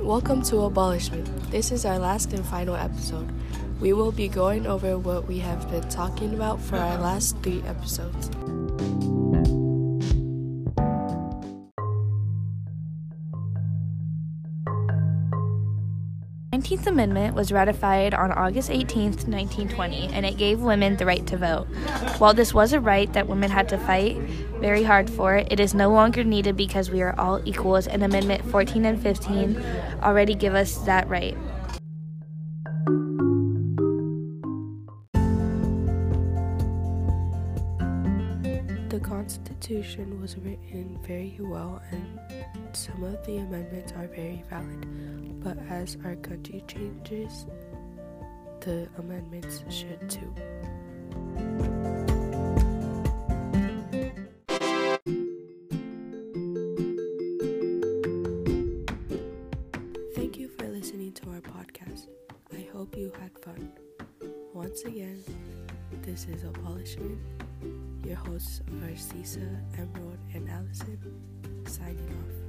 Welcome to Abolishment. This is our last and final episode. We will be going over what we have been talking about for our last three episodes. 19th Amendment was ratified on August 18, 1920, and it gave women the right to vote. While this was a right that women had to fight very hard for, it is no longer needed because we are all equals, and Amendment 14 and 15 already give us that right. The Constitution was written very well, and some of the amendments are very valid. But as our country changes, the amendments should too. Thank you for listening to our podcast. I hope you had fun. Once again, this is Abolishment. Your hosts are Cisa, Emerald, and Allison, signing off.